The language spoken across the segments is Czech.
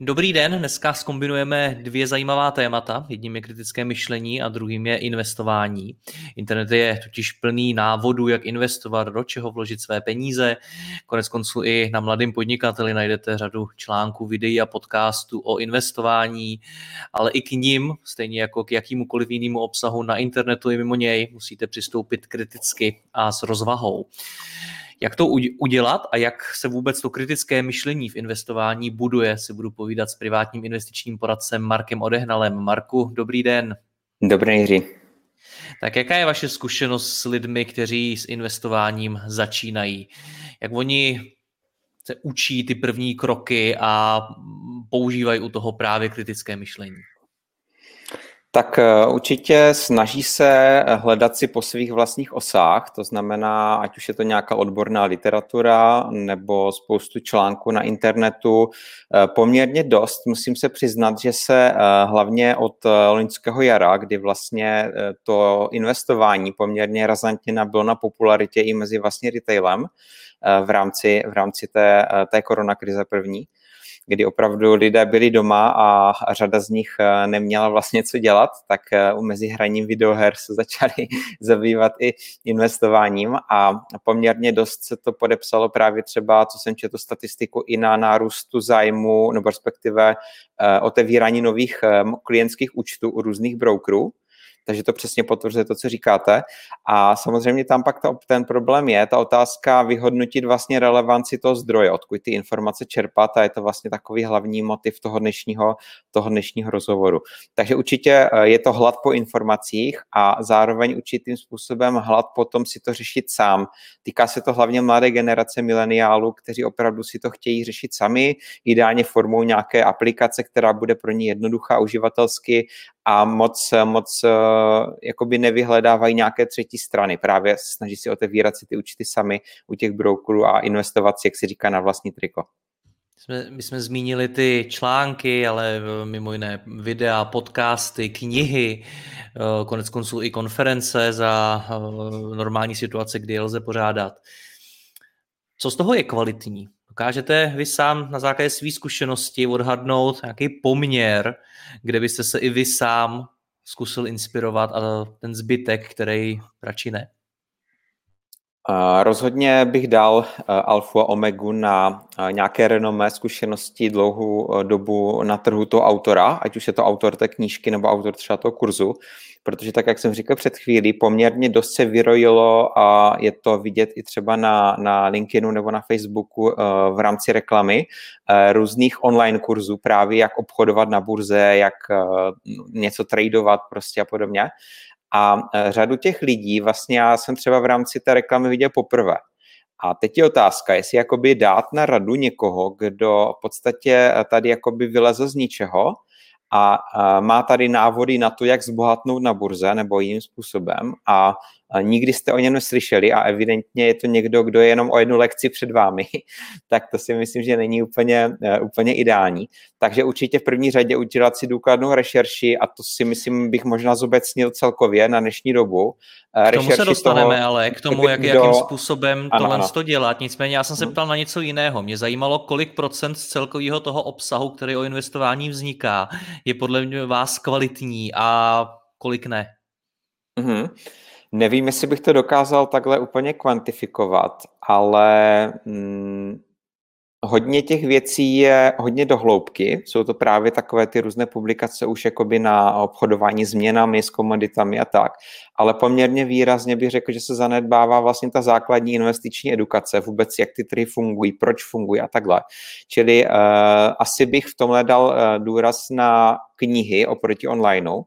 Dobrý den, dneska skombinujeme dvě zajímavá témata. Jedním je kritické myšlení a druhým je investování. Internet je totiž plný návodů, jak investovat, do čeho vložit své peníze. Konec konců i na mladém podnikateli najdete řadu článků, videí a podcastů o investování, ale i k ním, stejně jako k jakýmukoliv jinému obsahu na internetu i mimo něj, musíte přistoupit kriticky a s rozvahou. Jak to udělat a jak se vůbec to kritické myšlení v investování buduje, si budu povídat s privátním investičním poradcem Markem Odehnalem. Marku, dobrý den. Dobrý Jiří. Tak jaká je vaše zkušenost s lidmi, kteří s investováním začínají? Jak oni se učí ty první kroky a používají u toho právě kritické myšlení? Tak eh, určitě snaží se hledat si po svých vlastních osách, to znamená, ať už je to nějaká odborná literatura nebo spoustu článků na internetu, eh, poměrně dost. Musím se přiznat, že se eh, hlavně od loňského jara, kdy vlastně to investování poměrně razantně nabylo na popularitě i mezi vlastně retailem v rámci, v rámci té, té koronakrize první, kdy opravdu lidé byli doma a řada z nich eh, neměla vlastně co dělat, tak eh, mezi hraním videoher se začali zabývat i investováním a poměrně dost se to podepsalo právě třeba, co jsem četl statistiku, i na nárůstu zájmu, nebo respektive eh, otevírání nových klientských účtů u různých brokerů, takže to přesně potvrzuje to, co říkáte. A samozřejmě tam pak ta, ten problém je, ta otázka vyhodnotit vlastně relevanci toho zdroje, odkud ty informace čerpat a je to vlastně takový hlavní motiv toho dnešního, toho dnešního rozhovoru. Takže určitě eh, je to hlad po informacích a zároveň určitým způsobem hlad potom si to řešit sám. Týká se to hlavně mladé generace mileniálů, kteří opravdu si to chtějí řešit sami, ideálně formou nějaké aplikace, která bude pro ně jednoduchá uživatelsky a moc, moc eh, jakoby nevyhledávají nějaké třetí strany. Právě snaží si otevírat si ty účty sami u těch brokerů a investovat si, jak se říká, na vlastní triko. Jsme, my jsme zmínili ty články, ale eh, mimo jiné videa, podcasty, knihy, eh, konec konců i konference za normální situace, kdy je lze pořádat. Co z toho je kvalitní? Dokážete vy sám na základě své zkušenosti odhadnout nějaký poměr, kde byste se i vy sám zkusil inspirovat a ten zbytek, který radši ne? Rozhodně bych dal uh, alfu a omegu na uh, nějaké renomé zkušenosti dlouhou dobu na trhu toho autora, ať už je to autor té knížky nebo autor třeba toho kurzu, protože tak, jak jsem říkal před chvílí, poměrně dost se vyrojilo a je to vidět i třeba na, na LinkedInu nebo na Facebooku uh, v rámci reklamy uh, různých online kurzů, právě jak obchodovat na burze, jak uh, něco tradovat prostě a podobně. A řadu těch lidí vlastně já jsem třeba v rámci té reklamy viděl poprvé. A teď je otázka, jestli jakoby dát na radu někoho, kdo v podstatě tady jakoby vylezl z ničeho a, má tady návody na to, jak zbohatnout na burze nebo jiným způsobem. A nikdy jste o něm neslyšeli a evidentně je to někdo, kdo je jenom o jednu lekci před vámi, tak to si myslím, že není úplně, e, úplně ideální. Takže určitě v první řadě udělat si důkladnou rešerši a to si myslím bych možná zobecnil celkově na dnešní dobu. E, k tomu se dostaneme, toho, ale k tomu, jak, kdo... jakým způsobem ano, tohle ano. to dělat. Nicméně já jsem se hmm. ptal na něco jiného. Mě zajímalo, kolik procent z celkového toho obsahu, který o investování vzniká, je podle vás kvalitní a kolik ne. Mm-hmm. Nevím, jestli bych to dokázal takhle úplně kvantifikovat, ale mm, Hodně těch věcí je hodně dohloubky, jsou to právě takové ty různé publikace už jakoby na obchodování změnami, s komoditami a tak, ale poměrně výrazně bych řekl, že se zanedbává vlastně ta základní investiční edukace, vůbec jak ty trhy fungují, proč fungují a takhle. Čili uh, asi bych v tomhle dal uh, důraz na knihy oproti onlineu,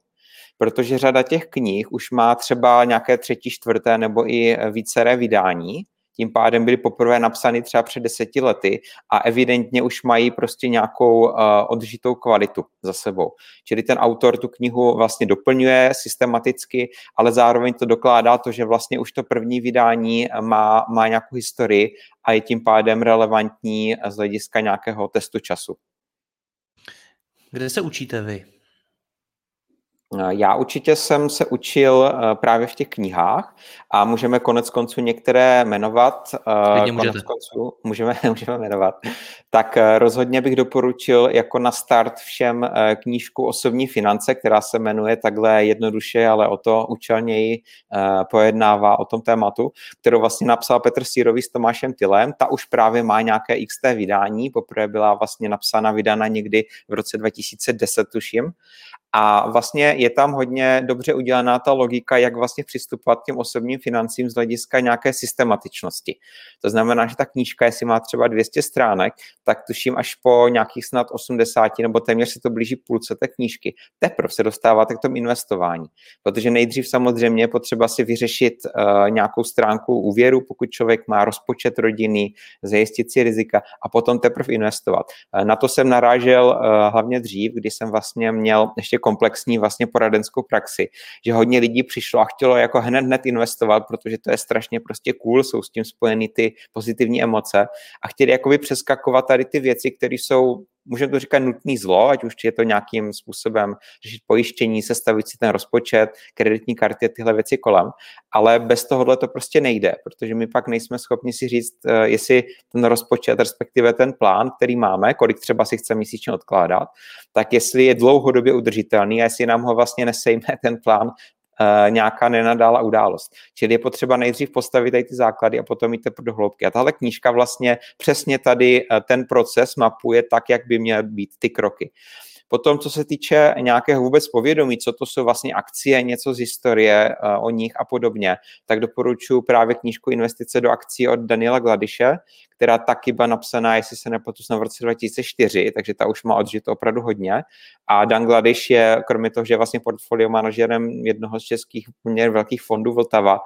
protože řada těch knih už má třeba nějaké třetí, čtvrté nebo i víceré vydání, tím pádem byly poprvé napsány třeba před deseti lety a evidentně už mají prostě nějakou uh, odžitou kvalitu za sebou. Čili ten autor tu knihu vlastně doplňuje systematicky, ale zároveň to dokládá to, že vlastně už to první vydání má, má nějakou historii a je tím pádem relevantní z hlediska nějakého testu času. Kde se učíte vy? Já určitě jsem se učil eh, právě v těch knihách a můžeme konec konců některé jmenovat. Eh, Klidně konec můžete. konců můžeme, můžeme jmenovat. Tak eh, rozhodně bych doporučil jako na start všem knížku Osobní finance, která se jmenuje takhle jednoduše, ale o to účelněji pojednává o tom tématu, kterou vlastně napsal Petr Sírový s Tomášem Tylem. Ta už právě má nějaké XT vydání, poprvé byla vlastně napsána, vydána někdy v roce 2010, tuším. A vlastně je tam hodně dobře udělaná ta logika, jak vlastně přistupovat k těm osobním financím z hlediska nějaké systematičnosti. To znamená, že ta knížka, jestli má třeba 200 stránek, tak tuším až po nějakých snad 80 nebo téměř se to blíží půlce té knížky. Teprve se dostáváte k tomu investování. Protože nejdřív samozřejmě je potřeba si vyřešit uh, nějakou stránku úvěru, pokud člověk má rozpočet rodiny, zajistit si rizika a potom teprve investovat. Uh, na to jsem narážel uh, hlavně dřív, kdy jsem vlastně měl ještě komplexní vlastně poradenskou praxi, že hodně lidí přišlo a chtělo jako hned hned investovat, protože to je strašně prostě cool, jsou s tím spojeny ty pozitivní emoce a chtěli jakoby přeskakovat tady ty věci, které jsou můžeme to říkat nutný zlo, ať už je to nějakým způsobem řešit pojištění, sestavit si ten rozpočet, kreditní karty, tyhle věci kolem, ale bez tohohle to prostě nejde, protože my pak nejsme schopni si říct, eh, jestli ten rozpočet, respektive ten plán, který máme, kolik třeba si chce měsíčně odkládat, tak jestli je dlouhodobě udržitelný a jestli nám ho vlastně nesejme ten plán nějaká nenadála událost. Čili je potřeba nejdřív postavit tady ty základy a potom jít do hloubky. A tahle knížka vlastně přesně tady uh, ten proces mapuje tak, jak by měly být ty kroky. Potom, co se týče nějakého vůbec povědomí, co to jsou vlastně akcie, něco z historie uh, o nich a podobně, tak doporučuji právě knížku Investice do akcí od Daniela Gladiše, která taky byla napsaná, jestli se nepletu, v roce 2004, takže ta už má odžito opravdu hodně. A Dan Gladiš je, kromě toho, že je vlastně portfolio manažerem jednoho z českých velkých fondů Vltava,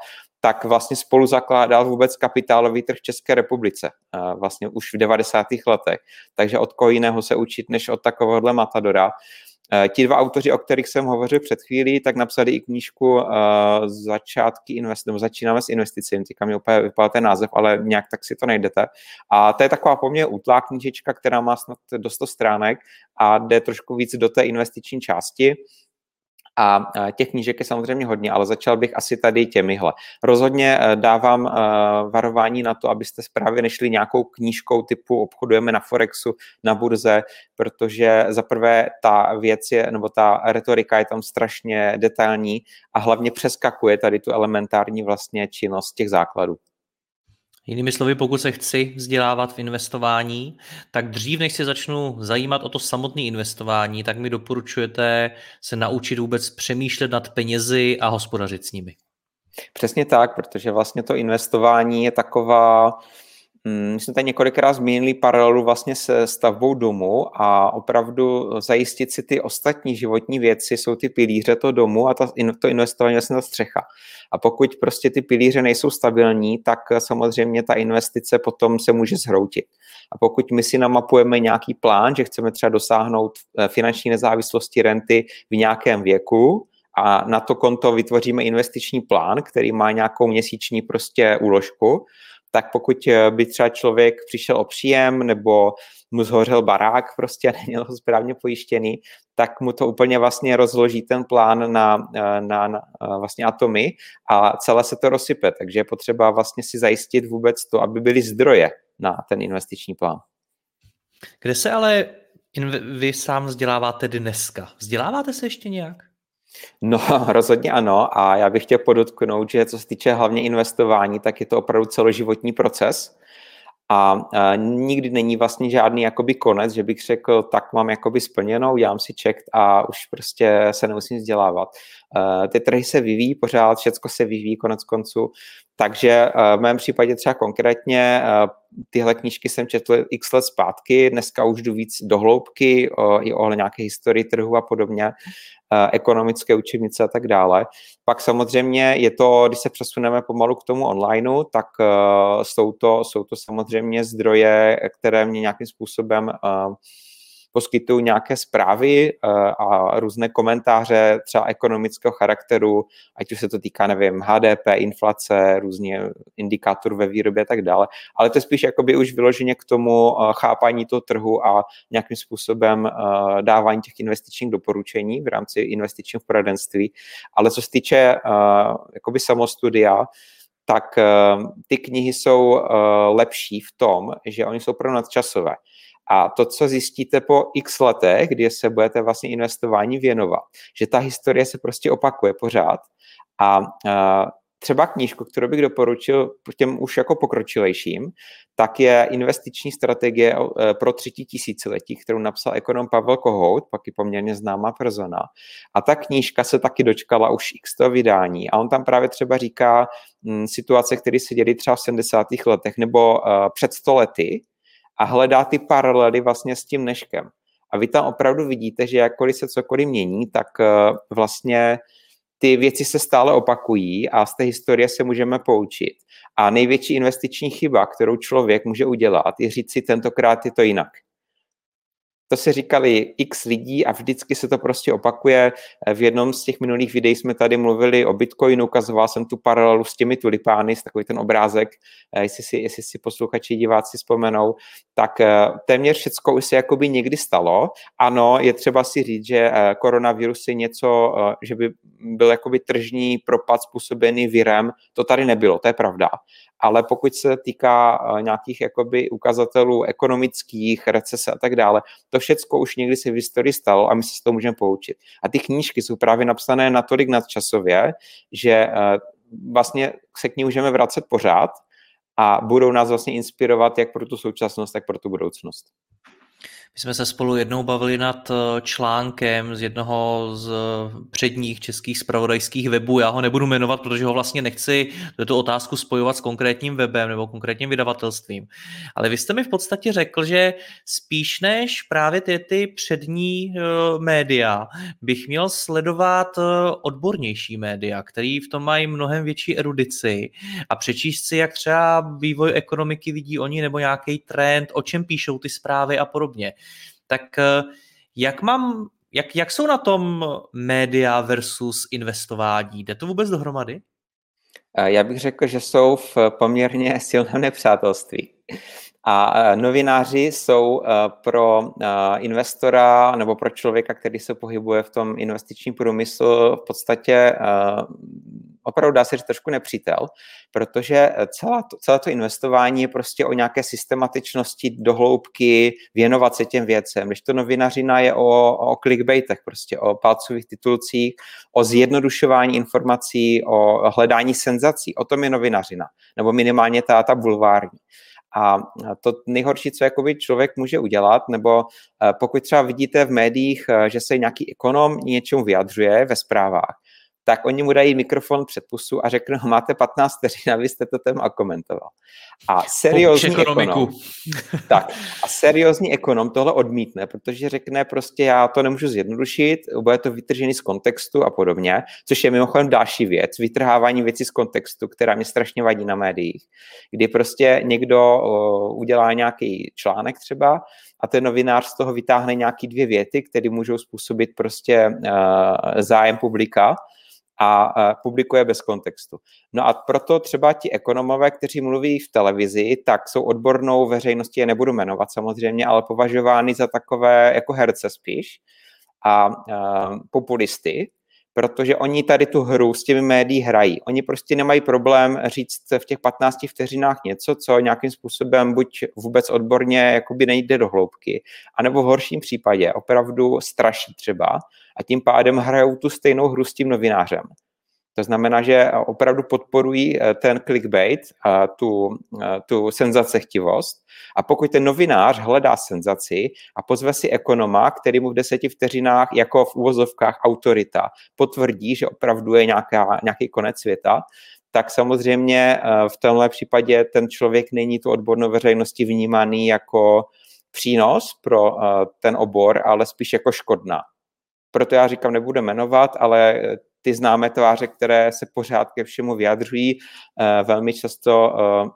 tak vlastně spolu zakládal vůbec kapitálový trh České republice, vlastně už v 90. letech. Takže od koho jiného se učit, než od takovéhohle matadora. Eh, ti dva autoři, o kterých jsem hovořil před chvílí, tak napsali i knížku uh, Začátky invest, nebo začínáme s investicemi, teďka mi úplně vypadá ten název, ale nějak tak si to najdete. A to je taková poměrně útlá knížečka, která má snad do 100 stránek a jde trošku víc do té investiční části. A těch knížek je samozřejmě hodně, ale začal bych asi tady těmihle. Rozhodně eh, dávám eh, varování na to, abyste právě nešli nějakou knížkou typu obchodujeme na Forexu, na burze, protože za prvé ta věc je, nebo ta retorika je tam strašně detailní a hlavně přeskakuje tady tu elementární vlastně činnost těch základů. Jinými slovy, pokud se chci vzdělávat v investování, tak dřív, než se začnu zajímat o to samotné investování, tak mi doporučujete se naučit vůbec přemýšlet nad penězi a hospodařit s nimi. Přesně tak, protože vlastně to investování je taková, my jsme tady několikrát zmínili paralelu vlastně se stavbou domu a opravdu zajistit si ty ostatní životní věci jsou ty pilíře toho domu a ta, to investování vlastně ta střecha. A pokud prostě ty pilíře nejsou stabilní, tak samozřejmě ta investice potom se může zhroutit. A pokud my si namapujeme nějaký plán, že chceme třeba dosáhnout eh, finanční nezávislosti renty v nějakém věku, a na to konto vytvoříme investiční plán, který má nějakou měsíční prostě úložku, tak pokud eh, by třeba člověk přišel o příjem nebo mu zhořel barák prostě a neměl ho správně pojištěný, tak mu to úplně vlastně rozloží ten plán na, eh, na, na eh, vlastně atomy a celé se to rozsype. Takže je potřeba vlastně si zajistit vůbec to, aby byly zdroje na ten investiční plán. Kde se ale vy sám vzděláváte dneska? Vzděláváte se ještě nějak? No, rozhodně ano. A já bych chtěl podotknout, že co se týče hlavně investování, tak je to opravdu celoživotní proces. a nikdy není vlastně žádný jakoby konec, že bych řekl, tak mám jakoby splněnou, dělám si check a už prostě se nemusím vzdělávat. Ty trhy se vyvíjí pořád, všechno se vyvíjí konec konců, takže v mém případě třeba konkrétně tyhle knížky jsem četl x let zpátky, dneska už jdu víc do hloubky i o nějaké historii trhu a podobně, ekonomické učebnice a tak dále. Pak samozřejmě je to, když se přesuneme pomalu k tomu onlineu, tak jsou to, jsou to samozřejmě zdroje, které mě nějakým způsobem poskytují nějaké zprávy eh, a různé komentáře třeba ekonomického charakteru, ať už se to týká, nevím, HDP, inflace, různě indikátorů ve výrobě a tak dále, ale to je spíš jakoby už vyloženě k tomu eh, chápání toho trhu a nějakým způsobem eh, dávání těch investičních doporučení v rámci investičního poradenství. Ale co se týče jakoby samostudia, tak ty knihy jsou lepší v tom, že oni jsou pro nadčasové. A to, co zjistíte po x letech, kdy se budete vlastně investování věnovat, že ta historie se prostě opakuje pořád a třeba knížku, kterou bych doporučil těm už jako pokročilejším, tak je investiční strategie e, pro třetí tisíciletí, kterou napsal ekonom Pavel Kohout, pak je poměrně známá persona. A ta knížka se taky dočkala už x to vydání. A on tam právě třeba říká m, situace, které se děly třeba v 70. letech nebo uh, před 100 lety, a hledá ty paralely vlastně s tím dneškem. A vy tam opravdu vidíte, že jakkoliv se cokoliv mění, tak eh, vlastně ty věci se stále opakují a z té historie se můžeme poučit. A největší investiční chyba, kterou člověk může udělat, je říct si, tentokrát je to jinak. To se říkali x lidí a vždycky se to prostě opakuje. V jednom z těch minulých videí jsme tady mluvili o Bitcoinu, ukazoval jsem tu paralelu s těmi tulipány, s takový ten obrázek, eh, jestli si, jestli si posluchači, diváci vzpomenou, tak eh, téměř všechno už se jakoby někdy stalo. Ano, je třeba si říct, že eh, koronavirus je něco, že by byl jakoby tržní propad způsobený virem, to tady nebylo, to je pravda ale pokud se týká eh, nějakých jakoby ukazatelů ekonomických, recese a tak dále, to všechno už někdy se v historii stalo a my se z toho můžeme poučit. A ty knížky jsou právě napsané natolik nadčasově, že eh, vlastně se k ní můžeme vracet pořád a budou nás vlastně inspirovat jak pro tu současnost, tak pro tu budoucnost. My jsme se spolu jednou bavili nad eh, článkem z jednoho z předních českých spravodajských webů. Já ho nebudu jmenovat, protože ho vlastně nechci tuto otázku spojovat s konkrétním webem nebo konkrétním vydavatelstvím. Ale vy jste mi v podstatě řekl, že spíš než právě ty, ty přední uh, média bych měl sledovat uh, odbornější média, který v tom mají mnohem větší erudici a přečíst si, jak třeba vývoj ekonomiky vidí oni nebo nějaký trend, o čem píšou ty zprávy a podobně tak eh, jak mám, jak, jak jsou na tom média versus investování? Jde to vůbec dohromady? Eh, já bych řekl, že jsou v poměrně silném nepřátelství. A eh, novináři jsou pro investora nebo pro člověka, který se pohybuje v tom investičním průmyslu, v podstatě opravdu dá se říct trošku nepřítel, protože eh, celá to, celé to investování je prostě o nějaké systematičnosti, dohloubky, věnovat se těm věcem. Když to novinařina je o, o clickbaitech, prostě o palcových titulcích, o zjednodušování informací, o hledání senzací. O tom je novinařina, nebo minimálně ta, ta bulvární. A to nejhorší, co jakoby člověk může udělat, nebo eh, pokud třeba vidíte v médiích, eh, že se nějaký ekonom něčemu vyjadřuje ve zprávách, tak oni mu dají mikrofon před pusu a řeknou, máte 15 vteřin, abyste to téma komentoval. A seriózní ekonom, tak, a seriózní ekonom tohle odmítne, protože řekne prostě, já to nemůžu zjednodušit, bude to vytržený z kontextu a podobně, což je mimochodem další věc, vytrhávání věcí z kontextu, která mě strašně vadí na médiích, kdy prostě někdo uh, udělá nějaký článek třeba a ten novinář z toho vytáhne nějaký dvě věty, které můžou způsobit prostě uh, zájem publika a publikuje bez kontextu. No a proto třeba ti ekonomové, kteří mluví v televizi, tak jsou odbornou veřejností, je nebudu jmenovat samozřejmě, ale považovány za takové jako herce spíš a, a populisty, protože oni tady tu hru s těmi médií hrají. Oni prostě nemají problém říct v těch 15 vteřinách něco, co nějakým způsobem buď vůbec odborně jakoby nejde do hloubky, anebo v horším případě opravdu straší třeba a tím pádem hrajou tu stejnou hru s tím novinářem. To znamená, že opravdu podporují eh, ten clickbait, tu, eh, tu senzacechtivost. A pokud ten novinář hledá senzaci a pozve si ekonoma, který mu v deseti vteřinách jako v uvozovkách autorita potvrdí, že opravdu je nějaká, nějaký konec světa, tak samozřejmě eh, v tomhle případě ten člověk není tu odbornou veřejnosti vnímaný jako přínos pro ten obor, ale spíš jako škodná. Proto já říkám, nebudu jmenovat, ale ty známé tváře, které se pořád ke všemu vyjadřují, eh, velmi často eh,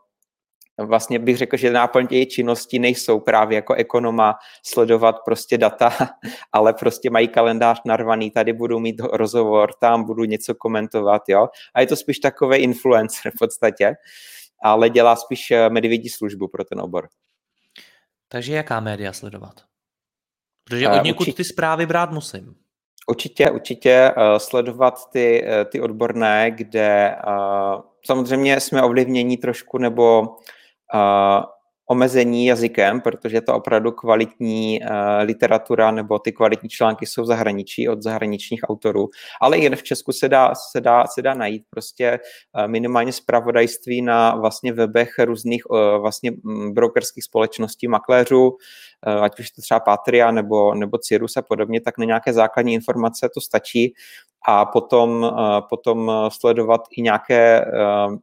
vlastně bych řekl, že náplň těch činností nejsou právě jako ekonoma sledovat prostě data, ale prostě mají kalendář narvaný, tady budu mít rozhovor, tam budu něco komentovat, jo. A je to spíš takový influencer v podstatě, ale dělá spíš eh, medvědí službu pro ten obor. Takže jaká média sledovat? Protože od někud ty zprávy brát musím. Určitě, určitě uh, sledovat ty, uh, ty odborné, kde uh, samozřejmě jsme ovlivnění trošku nebo omezení jazykem, protože to opravdu kvalitní uh, literatura nebo ty kvalitní články jsou v zahraničí od zahraničních autorů, ale jen v Česku se dá, se dá, se dá najít. Prostě uh, minimálně zpravodajství na vlastně webech různých uh, vlastně brokerských společností, makléřů, ať už to třeba Patria nebo, nebo Cirrus a podobně, tak na nějaké základní informace to stačí. A potom, potom sledovat i nějaké Mm,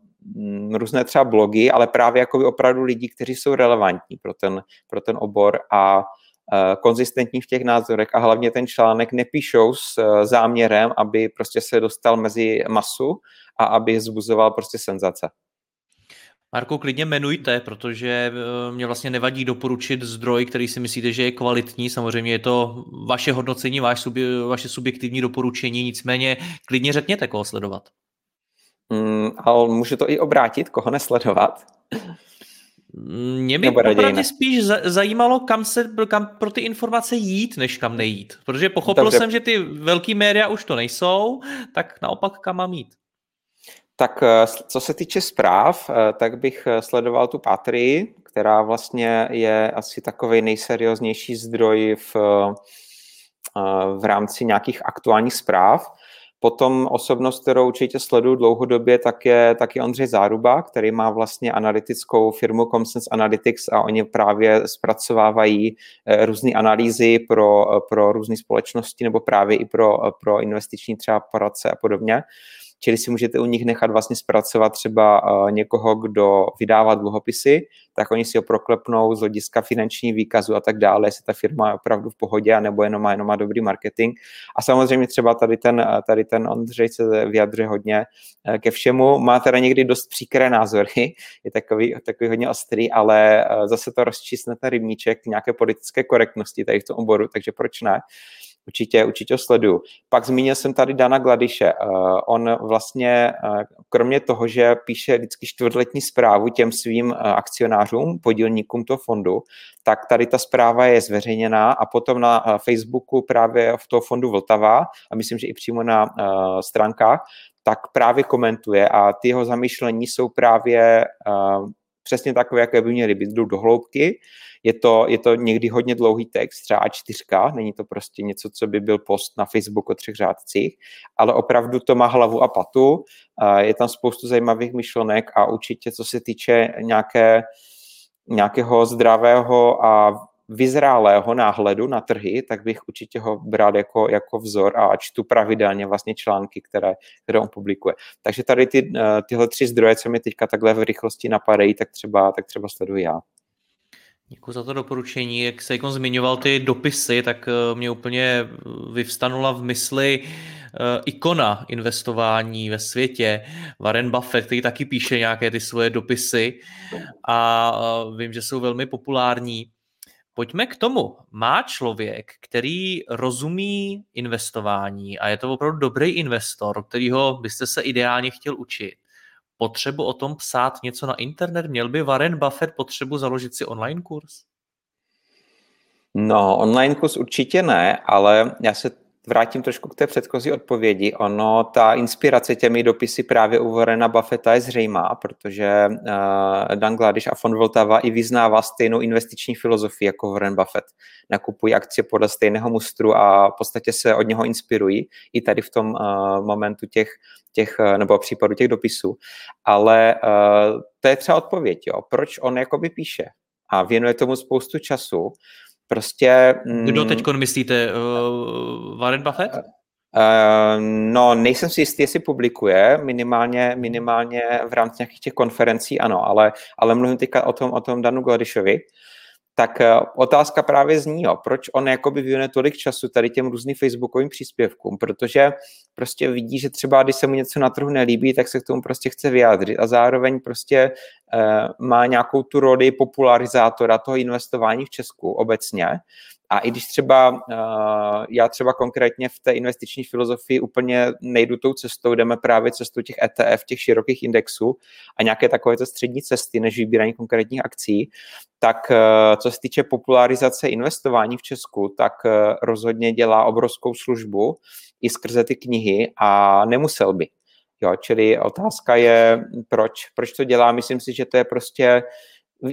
různé třeba blogy, ale právě jako opravdu lidi, kteří jsou relevantní pro ten, pro ten obor a uh, konzistentní v těch názorech a hlavně ten článek nepíšou s uh, záměrem, aby prostě se dostal mezi masu a aby zbuzoval prostě senzace. Marko, klidně jmenujte, protože e, mě vlastně nevadí doporučit zdroj, který si myslíte, že je kvalitní. Samozřejmě je to vaše hodnocení, vaše subjektivní doporučení, nicméně klidně řekněte, koho sledovat. Mm, ale můžu to i obrátit, koho nesledovat? Mě by opravdu spíš zajímalo, kam, se, kam pro ty informace jít, než kam nejít. Protože pochopil Dobře. jsem, že ty velký média už to nejsou, tak naopak kam mám jít. Tak eh, co se týče zpráv, eh, tak bych eh, sledoval tu Patrii, která vlastně je asi takový nejserióznější zdroj v, v rámci nějakých aktuálních zpráv. Potom osobnost, kterou určitě sleduju dlouhodobě, tak je, tak je Ondřej Záruba, který má vlastně analytickou firmu Comsense Analytics a oni právě zpracovávají eh, různé analýzy pro, pro různé společnosti nebo právě i pro, pro investiční třeba poradce a podobně. Čili si můžete u nich nechat vlastně zpracovat třeba uh, někoho, kdo vydává dluhopisy, tak oni si ho proklepnou z hlediska finanční výkazu a tak dále, jestli ta firma je opravdu v pohodě, nebo jenom má, jenom má dobrý marketing. A samozřejmě třeba tady ten, eh, tady ten Ondřej se vyjadřuje hodně uh, ke všemu. Má teda někdy dost příkré názory, je takový, takový hodně ostrý, ale zase to rozčísne ten rybníček nějaké politické korektnosti tady v tom oboru, takže proč ne? Určitě, určitě sleduju. Pak zmínil jsem tady Dana Gladiše. Uh, on vlastně, uh, kromě toho, že píše vždycky čtvrtletní zprávu těm svým uh, akcionářům, podílníkům toho fondu, tak tady ta zpráva je zveřejněná a potom na Facebooku právě v toho fondu Vltava a myslím, že i přímo na stránkách, tak právě komentuje a ty jeho zamýšlení jsou právě přesně takové, jaké by měly být, jdou do hloubky. Je to, je to někdy hodně dlouhý text, třeba A4, není to prostě něco, co by byl post na Facebooku o třech řádcích, ale opravdu to má hlavu a patu, je tam spoustu zajímavých myšlenek a určitě, co se týče nějaké, nějakého zdravého a vyzrálého náhledu na trhy, tak bych určitě ho bral jako, jako vzor a čtu pravidelně vlastně články, které, které on publikuje. Takže tady ty, eh, tyhle tři zdroje, co mi teďka takhle v rychlosti napadají, tak třeba, tak třeba sleduji já. Děkuji za to doporučení. Jak se jako zmiňoval ty dopisy, tak eh, mě úplně vyvstanula v mysli eh, ikona investování ve světě. Warren Buffett, který taky píše nějaké ty svoje dopisy a vím, že jsou velmi populární. Pojďme k tomu. Má člověk, který rozumí investování a je to opravdu dobrý investor, kterýho byste se ideálně chtěl učit, potřebu o tom psát něco na internet? Měl by Warren Buffett potřebu založit si online kurz? No, online kurz určitě ne, ale já se vrátím trošku k té předchozí odpovědi. Ono, ta inspirace těmi dopisy právě u Warrena Buffetta je zřejmá, protože uh, Dan Gladish a von Vltava i vyznává stejnou investiční filozofii jako Warren Buffett. Nakupují akcie podle stejného mustru a v podstatě se od něho inspirují i tady v tom uh, momentu těch, těch, nebo případu těch dopisů. Ale uh, to je třeba odpověď, jo. proč on jakoby píše a věnuje tomu spoustu času, Prostě... Kdo mm, teď myslíte? Uh, Warren Buffett? Uh, no, nejsem si jistý, jestli publikuje, minimálně, minimálně v rámci nějakých těch konferencí, ano, ale, ale mluvím teďka o tom, o tom Danu Gladishovi tak eh, otázka právě zní, jo, proč on jakoby věnuje tolik času tady těm různým facebookovým příspěvkům, protože prostě vidí, že třeba když se mu něco na trhu nelíbí, tak se k tomu prostě chce vyjádřit. A zároveň prostě uh, má nějakou tu roli popularizátora toho investování v Česku obecně. A i když třeba uh, já třeba konkrétně v té investiční filozofii úplně nejdu tou cestou, jdeme právě cestou těch ETF, těch širokých indexů a nějaké takovéto střední cesty, než vybírání konkrétních akcí, tak uh, co se týče popularizace investování v Česku, tak rozhodně dělá obrovskou službu i skrze ty knihy a nemusel by. Jo, čili otázka je, proč, proč to dělá. Myslím si, že to je prostě,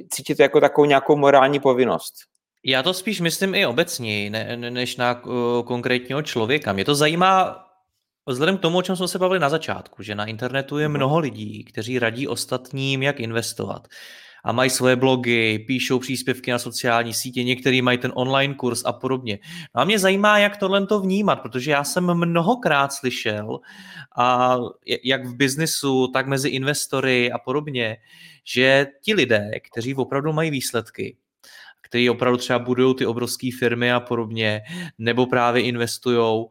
cítit to jako takovou nějakou morální povinnost já to spíš myslím i obecně, ne, než na uh, konkrétního člověka. Mě to zajímá vzhledem k tomu, o čem jsme se bavili na začátku, že na internetu je mhm. mnoho lidí, kteří radí ostatním, jak investovat. A mají svoje blogy, píšou příspěvky na sociální sítě, některý mají ten online kurz a podobně. No a mě zajímá, jak tohle to vnímat, protože já jsem mnohokrát slyšel, a jak v biznisu, tak mezi investory a podobně, že ti lidé, kteří opravdu mají výsledky, který opravdu třeba budují ty obrovské firmy a podobně, nebo právě investují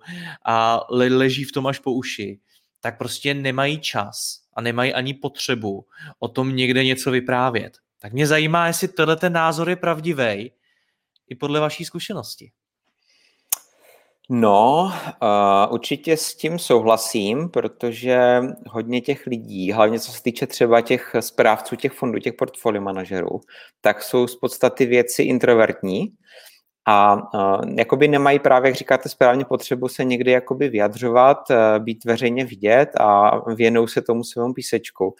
a le- leží v tom až po uši, tak prostě nemají čas nemají ani potřebu o tom někde něco vyprávět. Tak mě zajímá, jestli tenhle ten názor je pravdivý i podle vaší zkušenosti. No, uh, určitě s tím souhlasím, protože hodně těch lidí, hlavně co se týče třeba těch správců těch fondů, těch portfolio manažerů, tak jsou z podstaty věci introvertní a uh, jakoby nemají právě, jak říkáte správně, potřebu se někdy jakoby vyjadřovat, uh, být veřejně vidět a věnou se tomu svému písečku.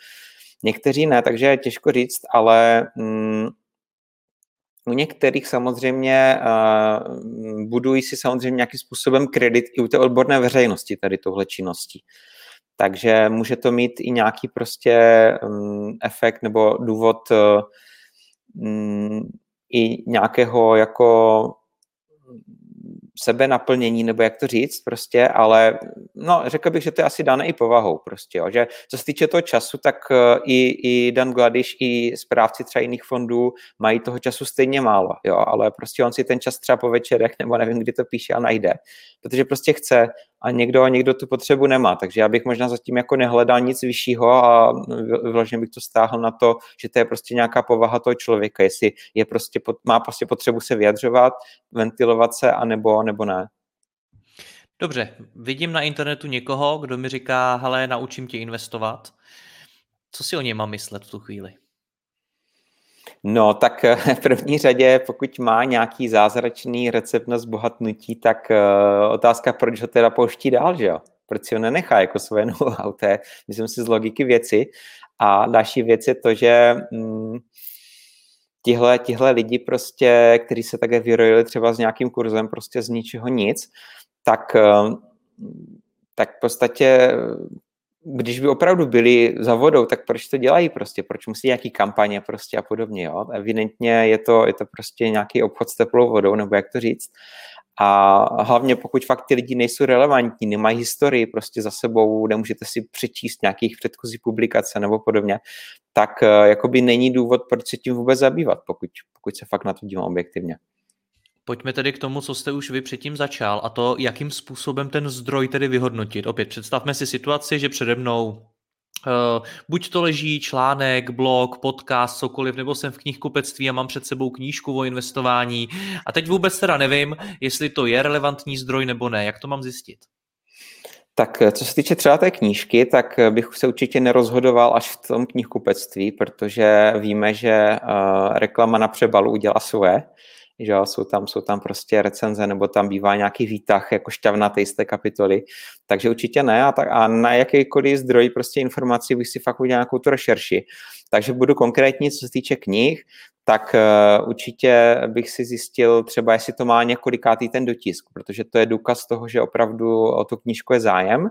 Někteří ne, takže je těžko říct, ale mm, u některých samozřejmě uh, budují si samozřejmě nějakým způsobem kredit i u té odborné veřejnosti tady tohle činností. Takže může to mít i nějaký prostě um, efekt nebo důvod um, i nějakého jako sebenaplnění, nebo jak to říct prostě, ale no, řekl bych, že to je asi dané i povahou prostě, jo, že co se týče toho času, tak eh, i, i Dan Gladiš, i správci třeba jiných fondů mají toho času stejně málo, jo, ale prostě on si ten čas třeba po večerech, nebo nevím, kdy to píše a najde, protože prostě chce a někdo, někdo tu potřebu nemá, takže já bych možná zatím jako nehledal nic vyššího a vyloženě bych to stáhl na to, že to je prostě nějaká povaha toho člověka, jestli je prostě, má prostě potřebu se vyjadřovat, ventilovat se, anebo, nebo ne. Dobře, vidím na internetu někoho, kdo mi říká, hele, naučím tě investovat. Co si o něm mám myslet v tu chvíli? No, tak eh, v první řadě, pokud má nějaký zázračný recept na zbohatnutí, tak uh, otázka, proč ho teda pouští dál, že jo? Proč si ho nenechá jako svoje know-how, to je, myslím si, z logiky věci. A další věc je to, že mm, tihle, tihle lidi prostě, kteří se také vyrojili třeba s nějakým kurzem prostě z ničeho nic, tak, uh, tak v podstatě když by opravdu byli za vodou, tak proč to dělají prostě, proč musí nějaký kampaně prostě a podobně, jo. Evidentně je to, je to prostě nějaký obchod s teplou vodou, nebo jak to říct. A hlavně pokud fakt ty lidi nejsou relevantní, nemají historii prostě za sebou, nemůžete si přečíst nějakých předchozí publikace nebo podobně, tak uh, jakoby není důvod, proč se tím vůbec zabývat, pokud, pokud se fakt na to dívám objektivně. Pojďme tedy k tomu, co jste už vy předtím začal, a to, jakým způsobem ten zdroj tedy vyhodnotit. Opět představme si situaci, že přede mnou uh, buď to leží článek, blog, podcast, cokoliv, nebo jsem v knihkupectví a mám před sebou knížku o investování a teď vůbec teda nevím, jestli to je relevantní zdroj nebo ne. Jak to mám zjistit? Tak co se týče třeba té knížky, tak bych se určitě nerozhodoval až v tom knihkupectví, protože víme, že uh, reklama na přebalu udělá svoje že jo, jsou tam, jsou tam prostě recenze, nebo tam bývá nějaký výtah jako šťavnatý z té kapitoly, takže určitě ne a, tak, a na jakýkoliv zdroj prostě informací bych si fakt udělal nějakou tu rešerši. Takže budu konkrétní, co se týče knih, tak uh, určitě bych si zjistil třeba, jestli to má několikátý ten dotisk, protože to je důkaz toho, že opravdu o tu knížku je zájem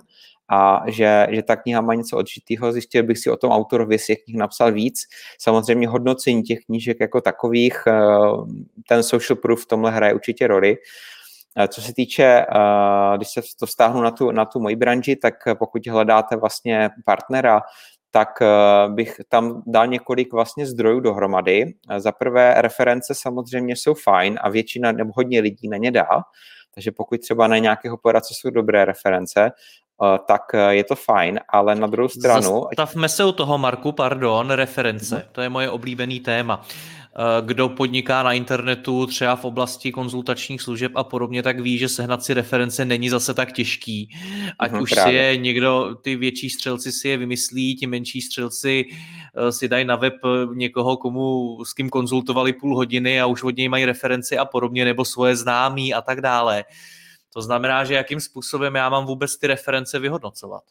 a že, že ta kniha má něco odžitého. Zjistil bych si o tom autorovi, jestli je knih napsal víc. Samozřejmě hodnocení těch knížek jako takových, uh, ten social proof v tomhle hraje určitě roli. Uh, co se týče, když se to vztáhnu na tu, na tu moji branži, tak pokud hledáte vlastně partnera, tak eh, bych tam dal několik vlastně zdrojů dohromady. Za prvé reference samozřejmě jsou fajn a většina nebo hodně lidí na ně dá, takže pokud třeba na nějakého poradce jsou dobré reference, eh, tak eh, je to fajn, ale na druhou stranu... Zastavme se u toho, Marku, pardon, reference. Hmm. To je moje oblíbený téma. Eh, kdo podniká na internetu třeba v oblasti konzultačních služeb a podobně, tak ví, že sehnat si reference není zase tak těžký. Ať hmm, už právě. si je někdo, ty větší střelci si je vymyslí, ti menší střelci eh, si dají na web někoho, komu s kým konzultovali půl hodiny a už od něj mají referenci a podobně, nebo svoje známí a tak dále. To znamená, že jakým způsobem já mám vůbec ty reference vyhodnocovat?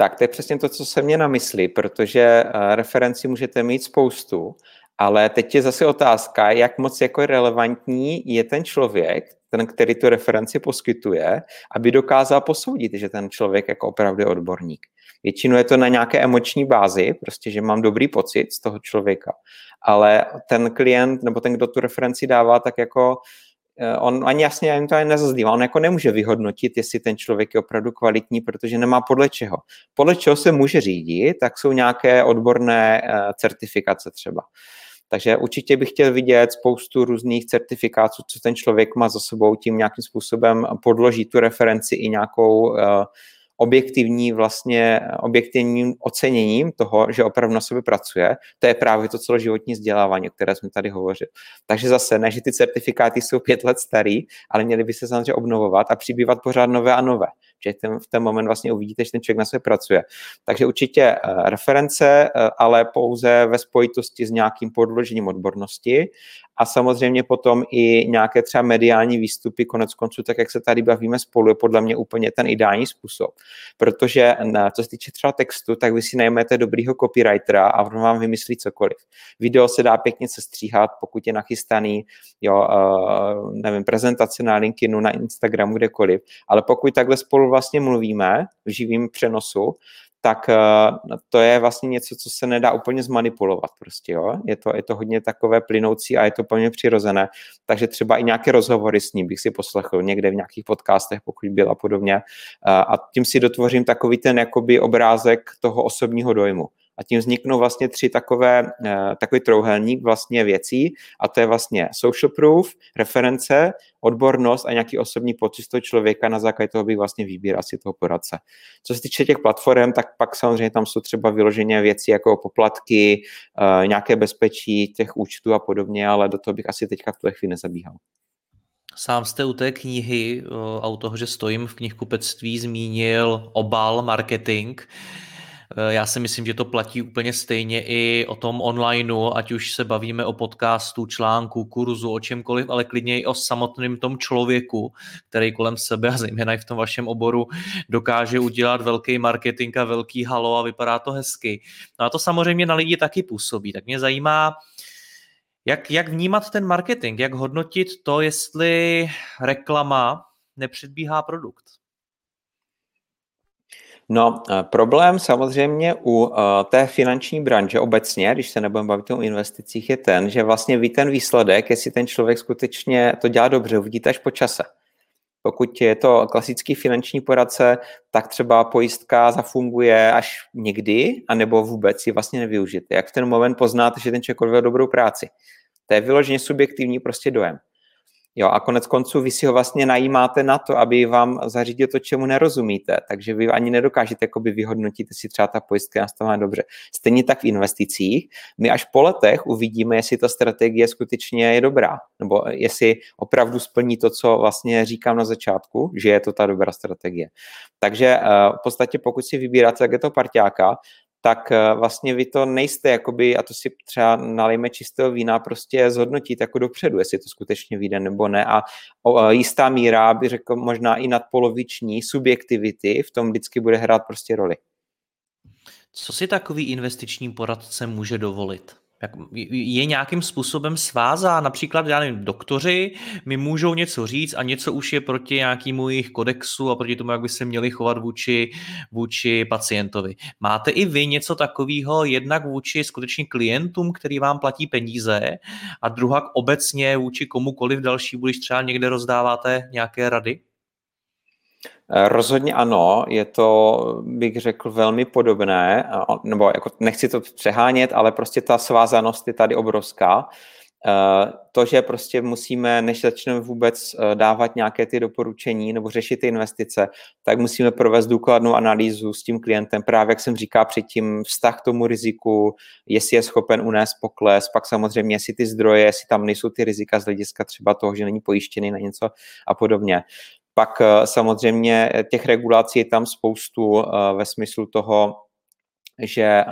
Tak to je přesně to, co se mě na mysli, protože eh, referenci můžete mít spoustu ale teď je zase otázka, jak moc jako relevantní je ten člověk, ten, který tu referenci poskytuje, aby dokázal posoudit, že ten člověk jako opravdu je odborník. Většinou je to na nějaké emoční bázi, prostě, že mám dobrý pocit z toho člověka, ale ten klient nebo ten, kdo tu referenci dává, tak jako eh, on ani jasně jim to ani nezazdívá. On jako nemůže vyhodnotit, jestli ten člověk je opravdu kvalitní, protože nemá podle čeho. Podle čeho se může řídit, tak jsou nějaké odborné eh, certifikace třeba. Takže určitě bych chtěl vidět spoustu různých certifikátů, co ten člověk má za sebou, tím nějakým způsobem podloží tu referenci i nějakou uh, objektivní vlastně objektivním oceněním toho, že opravdu na sobě pracuje. To je právě to celoživotní vzdělávání, o které jsme tady hovořili. Takže zase ne, že ty certifikáty jsou pět let starý, ale měly by se samozřejmě obnovovat a přibývat pořád nové a nové že ten, v ten moment vlastně uvidíte, že ten člověk na sebe pracuje. Takže určitě uh, reference, uh, ale pouze ve spojitosti s nějakým podložením odbornosti a samozřejmě potom i nějaké třeba mediální výstupy, konec konců, tak jak se tady bavíme spolu, je podle mě úplně ten ideální způsob. Protože na, co se týče třeba textu, tak vy si najmete dobrýho copywritera a on vám vymyslí cokoliv. Video se dá pěkně sestříhat, pokud je nachystaný, jo, uh, nevím, prezentace na LinkedInu, na Instagramu, kdekoliv, ale pokud takhle spolu vlastně mluvíme v živém přenosu, tak eh, to je vlastně něco, co se nedá úplně zmanipulovat prostě, jo. Je to, je to hodně takové plynoucí a je to plně přirozené, takže třeba i nějaké rozhovory s ním bych si poslechl někde v nějakých podcastech, pokud byl a podobně. Eh, a tím si dotvořím takový ten jakoby obrázek toho osobního dojmu a tím vzniknou vlastně tři takové, eh, takový trouhelník vlastně věcí a to je vlastně social proof, reference, odbornost a nějaký osobní pocit toho člověka, na základě toho bych vlastně vybíral si toho poradce. Co se týče těch platform, tak pak samozřejmě tam jsou třeba vyloženě věci jako poplatky, eh, nějaké bezpečí těch účtů a podobně, ale do toho bych asi teďka v tuhle chvíli nezabíhal. Sám jste u té knihy eh, a u toho, že stojím v knihkupectví, zmínil obal marketing. Eh, já si myslím, že to platí úplně stejně i o tom onlineu, ať už se bavíme o podcastu, článku, kurzu, o čemkoliv, ale klidně i o samotném tom člověku, který kolem sebe a zejména i v tom vašem oboru dokáže udělat velký marketing a velký halo a vypadá to hezky. No a to samozřejmě na lidi taky působí. Tak mě zajímá, jak, jak vnímat ten marketing, jak hodnotit to, jestli reklama nepředbíhá produkt. No, eh, problém samozřejmě u uh, té finanční branže obecně, když se nebudeme bavit o investicích, je ten, že vlastně ví ten výsledek, jestli ten člověk skutečně to dělá dobře, uvidíte až po čase. Pokud je to klasický finanční poradce, tak třeba pojistka zafunguje až někdy, anebo vůbec ji vlastně nevyužijete. Jak v ten moment poznáte, že ten člověk odvedl dobrou práci? To je vyloženě subjektivní prostě dojem. Jo, a konec konců vy si ho vlastně najímáte na to, aby vám zařídil to, čemu nerozumíte. Takže vy ani nedokážete jakoby vyhodnotit, jestli třeba ta pojistka je nastavená dobře. Stejně tak v investicích. My až po letech uvidíme, jestli ta strategie skutečně je dobrá, nebo jestli opravdu splní to, co vlastně říkám na začátku, že je to ta dobrá strategie. Takže eh, v podstatě pokud si vybíráte, tak je to parťáka, tak eh, vlastně vy to nejste, jakoby, a to si třeba nalejme čistého vína, prostě zhodnotit jako dopředu, jestli to skutečně vyjde nebo ne. A jistá míra, by řekl možná i nadpoloviční subjektivity v tom vždycky bude hrát prostě roli. Co si takový investiční poradce může dovolit? Jak je nějakým způsobem svázá. Například, já nevím, doktoři mi můžou něco říct a něco už je proti nějakému jejich kodexu a proti tomu, jak by se měli chovat vůči, vůči pacientovi. Máte i vy něco takového jednak vůči skutečně klientům, který vám platí peníze a druhak obecně vůči komukoliv další, když třeba někde rozdáváte nějaké rady? Eh, rozhodně ano, je to, bych řekl, velmi podobné, nebo jako nechci to přehánět, ale prostě ta svázanost je tady obrovská. Eh, to, že prostě musíme, než začneme vůbec eh, dávat nějaké ty doporučení nebo řešit ty investice, tak musíme provést důkladnou analýzu s tím klientem, právě jak jsem říkal předtím, vztah k tomu riziku, jestli je schopen unést pokles, pak samozřejmě, jestli ty zdroje, jestli tam nejsou ty rizika z hlediska třeba toho, že není pojištěný na něco a podobně. Pak eh, samozřejmě eh, těch regulací je tam spoustu eh, ve smyslu toho, že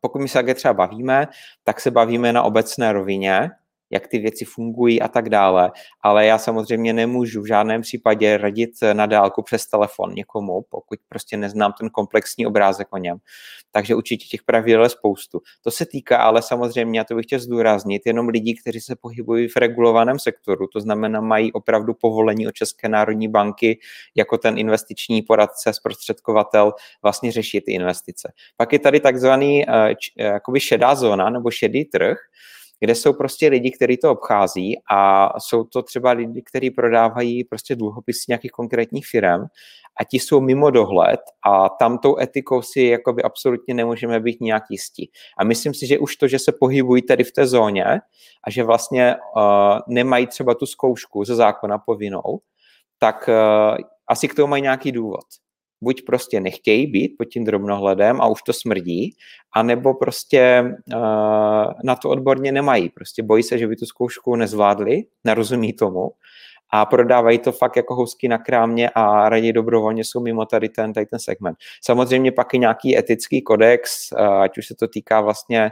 pokud my se třeba bavíme, tak se bavíme na obecné rovině, jak ty věci fungují a tak dále. Ale já samozřejmě nemůžu v žádném případě radit na dálku přes telefon někomu, pokud prostě neznám ten komplexní obrázek o něm. Takže určitě těch pravidel je spoustu. To se týká ale samozřejmě, a to bych chtěl zdůraznit, jenom lidí, kteří se pohybují v regulovaném sektoru, to znamená, mají opravdu povolení od České národní banky jako ten investiční poradce, zprostředkovatel vlastně řešit ty investice. Pak je tady takzvaný uh, jakoby šedá zóna nebo šedý trh, kde jsou prostě lidi, kteří to obchází a jsou to třeba lidi, kteří prodávají prostě dluhopisy nějakých konkrétních firm a ti jsou mimo dohled a tam tou etikou si jakoby absolutně nemůžeme být nějak jistí. A myslím si, že už to, že se pohybují tady v té zóně a že vlastně uh, nemají třeba tu zkoušku ze zákona povinnou, tak uh, asi k tomu mají nějaký důvod buď prostě nechtějí být pod tím drobnohledem a už to smrdí, anebo prostě uh, na to odborně nemají. Prostě bojí se, že by tu zkoušku nezvládli, nerozumí tomu a prodávají to fakt jako housky na krámě a raději dobrovolně jsou mimo tady ten, tady ten segment. Samozřejmě pak i nějaký etický kodex, ať už se to týká vlastně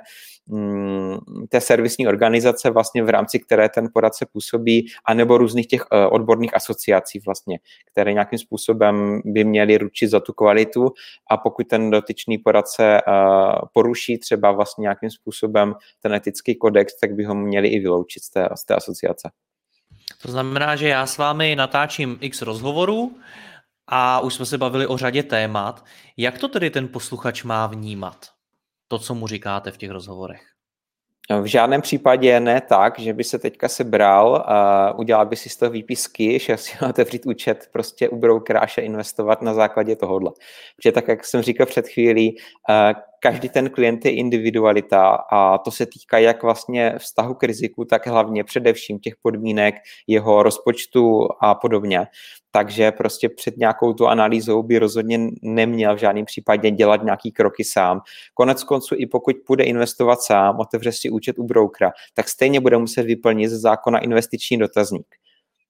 té servisní organizace, vlastně v rámci které ten poradce působí, anebo různých těch e, odborných asociací vlastně, které nějakým způsobem by měly ručit za tu kvalitu a pokud ten dotyčný poradce e, poruší třeba vlastně nějakým způsobem ten etický kodex, tak by ho měli i vyloučit z té, z té asociace. To znamená, že já s vámi natáčím x rozhovorů a už jsme se bavili o řadě témat. Jak to tedy ten posluchač má vnímat? To, co mu říkáte v těch rozhovorech? V žádném případě ne tak, že by se teďka sebral a udělal by si z toho výpisky, že si otevřít účet prostě u a investovat na základě tohohle. Protože tak, jak jsem říkal před chvílí, každý ten klient je individualita a to se týká jak vlastně vztahu k riziku, tak hlavně především těch podmínek, jeho rozpočtu a podobně. Takže prostě před nějakou tu analýzou by rozhodně neměl v žádném případě dělat nějaký kroky sám. Konec konců i pokud bude investovat sám, otevře si účet u brokera, tak stejně bude muset vyplnit ze zákona investiční dotazník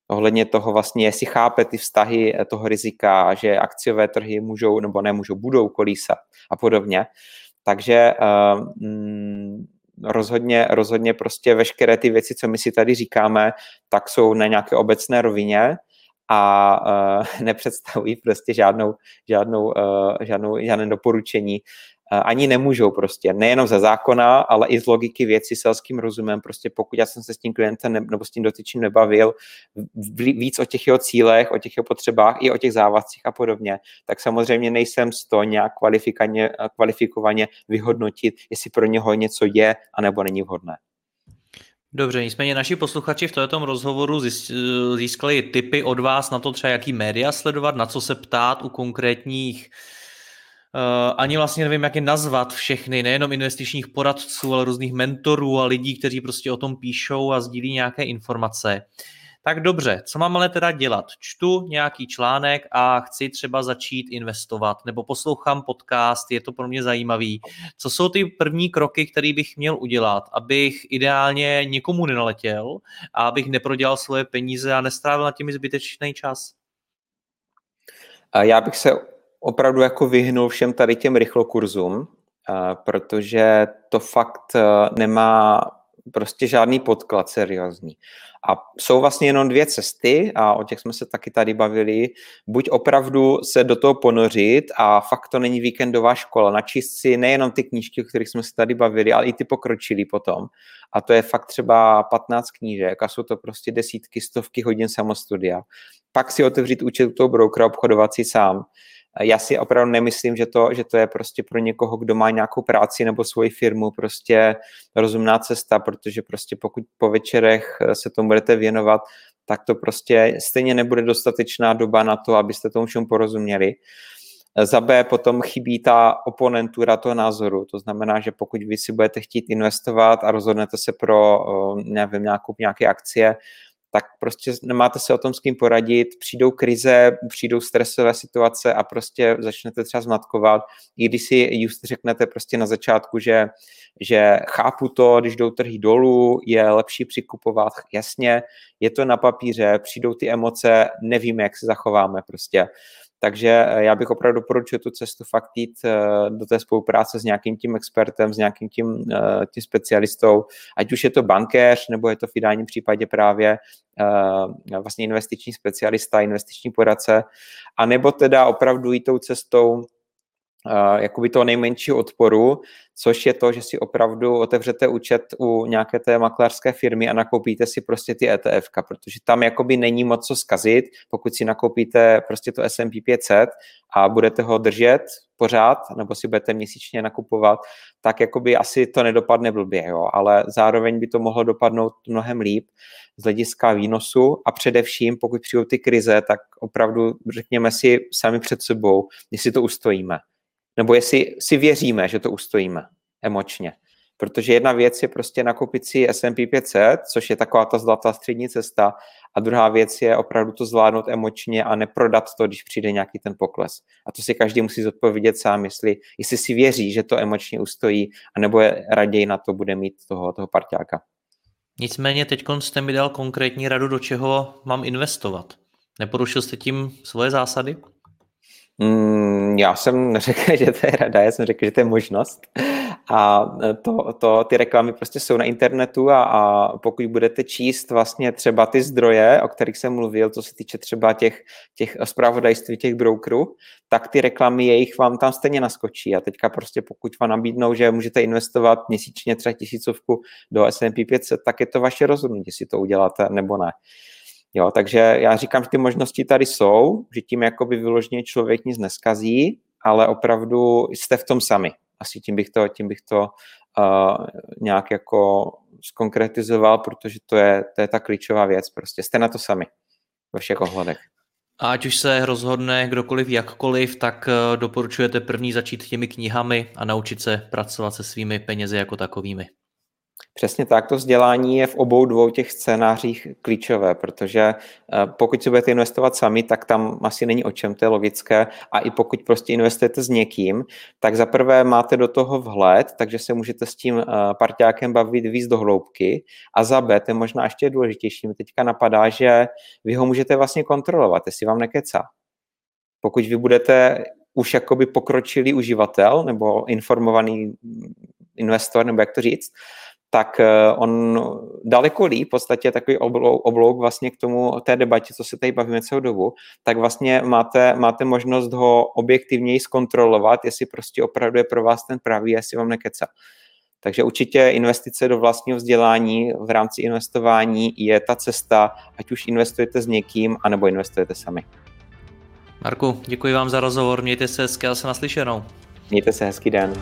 ohledně toho vlastně, jestli chápe ty vztahy toho rizika, že akciové trhy můžou nebo nemůžou, budou kolísat a podobně. Takže mm, rozhodně, rozhodně prostě veškeré ty věci, co my si tady říkáme, tak jsou na nějaké obecné rovině a uh, nepředstavují prostě žádnou, žádnou, uh, žádnou, žádné doporučení ani nemůžou prostě, nejenom ze zákona, ale i z logiky věci selským rozumem, prostě pokud já jsem se s tím klientem ne, nebo s tím dotyčným nebavil víc o těch jeho cílech, o těch jeho potřebách i o těch závazcích a podobně, tak samozřejmě nejsem z toho nějak kvalifikovaně, kvalifikovaně vyhodnotit, jestli pro něho něco je anebo není vhodné. Dobře, nicméně naši posluchači v tomto rozhovoru získali tipy od vás na to třeba, jaký média sledovat, na co se ptát u konkrétních ani vlastně nevím, jak je nazvat všechny, nejenom investičních poradců, ale různých mentorů a lidí, kteří prostě o tom píšou a sdílí nějaké informace. Tak dobře, co mám ale teda dělat? Čtu nějaký článek a chci třeba začít investovat, nebo poslouchám podcast, je to pro mě zajímavý. Co jsou ty první kroky, které bych měl udělat, abych ideálně někomu nenaletěl a abych neprodělal svoje peníze a nestrávil na těmi zbytečný čas? Já bych se opravdu jako vyhnul všem tady těm rychlokurzům, protože to fakt nemá prostě žádný podklad seriózní. A jsou vlastně jenom dvě cesty a o těch jsme se taky tady bavili. Buď opravdu se do toho ponořit a fakt to není víkendová škola, načíst si nejenom ty knížky, o kterých jsme se tady bavili, ale i ty pokročilý potom. A to je fakt třeba 15 knížek a jsou to prostě desítky, stovky hodin samostudia. Pak si otevřít účet u toho brokera, obchodovat si sám já si opravdu nemyslím, že to, že to je prostě pro někoho, kdo má nějakou práci nebo svoji firmu, prostě rozumná cesta, protože prostě pokud po večerech se tomu budete věnovat, tak to prostě stejně nebude dostatečná doba na to, abyste tomu všem porozuměli. Za B potom chybí ta oponentura toho názoru, to znamená, že pokud vy si budete chtít investovat a rozhodnete se pro nevím, nějakou, nějaké akcie, tak prostě nemáte se o tom s kým poradit, přijdou krize, přijdou stresové situace a prostě začnete třeba zmatkovat, i když si just řeknete prostě na začátku, že, že chápu to, když jdou trhy dolů, je lepší přikupovat, jasně, je to na papíře, přijdou ty emoce, nevíme, jak se zachováme prostě. Takže eh, já bych opravdu doporučil tu cestu fakt jít eh, do té spolupráce s nějakým tím expertem, s nějakým tím, eh, tím specialistou, ať už je to bankéř, nebo je to v ideálním případě právě vlastně investiční specialista, investiční poradce, a nebo teda opravdu jít tou cestou jakoby toho nejmenšího odporu, což je to, že si opravdu otevřete účet u nějaké té makléřské firmy a nakoupíte si prostě ty ETF, protože tam jakoby není moc co zkazit, pokud si nakoupíte prostě to S&P 500 a budete ho držet pořád, nebo si budete měsíčně nakupovat, tak jakoby asi to nedopadne blbě, jo, ale zároveň by to mohlo dopadnout mnohem líp z hlediska výnosu a především, pokud přijdou ty krize, tak opravdu řekněme si sami před sebou, jestli to ustojíme nebo jestli si věříme, že to ustojíme emočně. Protože jedna věc je prostě nakoupit si S&P 500, což je taková ta zlatá střední cesta, a druhá věc je opravdu to zvládnout emočně a neprodat to, když přijde nějaký ten pokles. A to si každý musí zodpovědět sám, jestli, jestli si věří, že to emočně ustojí, anebo je raději na to bude mít toho, toho parťáka. Nicméně teď jste mi dal konkrétní radu, do čeho mám investovat. Neporušil jste tím svoje zásady? Mm, já jsem neřekl, že to je rada, já jsem řekl, že to je možnost. A to, to, ty reklamy prostě jsou na internetu a, a pokud budete číst vlastně třeba ty zdroje, o kterých jsem mluvil, co se týče třeba těch, těch zpravodajství těch brokerů, tak ty reklamy jejich vám tam stejně naskočí. A teďka prostě pokud vám nabídnou, že můžete investovat měsíčně třeba tisícovku do S&P 500, tak je to vaše rozhodnutí, jestli to uděláte nebo ne. Jo, takže já říkám, že ty možnosti tady jsou, že tím jakoby vyloženě člověk nic neskazí, ale opravdu jste v tom sami. Asi tím bych to, tím bych to uh, nějak jako skonkretizoval, protože to je, to je ta klíčová věc. Prostě jste na to sami ve všech ohledech. A ať už se rozhodne kdokoliv jakkoliv, tak uh, doporučujete první začít těmi knihami a naučit se pracovat se svými penězi jako takovými. Přesně tak, to vzdělání je v obou dvou těch scénářích klíčové, protože eh, pokud si budete investovat sami, tak tam asi není o čem, to je logické. A i pokud prostě investujete s někým, tak za prvé máte do toho vhled, takže se můžete s tím eh, parťákem bavit víc do hloubky. A za B, to je možná ještě důležitější, mi teďka napadá, že vy ho můžete vlastně kontrolovat, jestli vám nekecá. Pokud vy budete už jakoby pokročilý uživatel nebo informovaný investor, nebo jak to říct, tak eh, on daleko líp, v podstatě takový oblouk, oblouk vlastně k tomu té debatě, co se tady bavíme celou dobu, tak vlastně máte, máte možnost ho objektivněji zkontrolovat, jestli prostě opravdu je pro vás ten pravý, jestli vám nekeca. Takže určitě investice do vlastního vzdělání v rámci investování je ta cesta, ať už investujete s někým, anebo investujete sami. Marku, děkuji vám za rozhovor, mějte se hezky a se naslyšenou. Mějte se hezký den.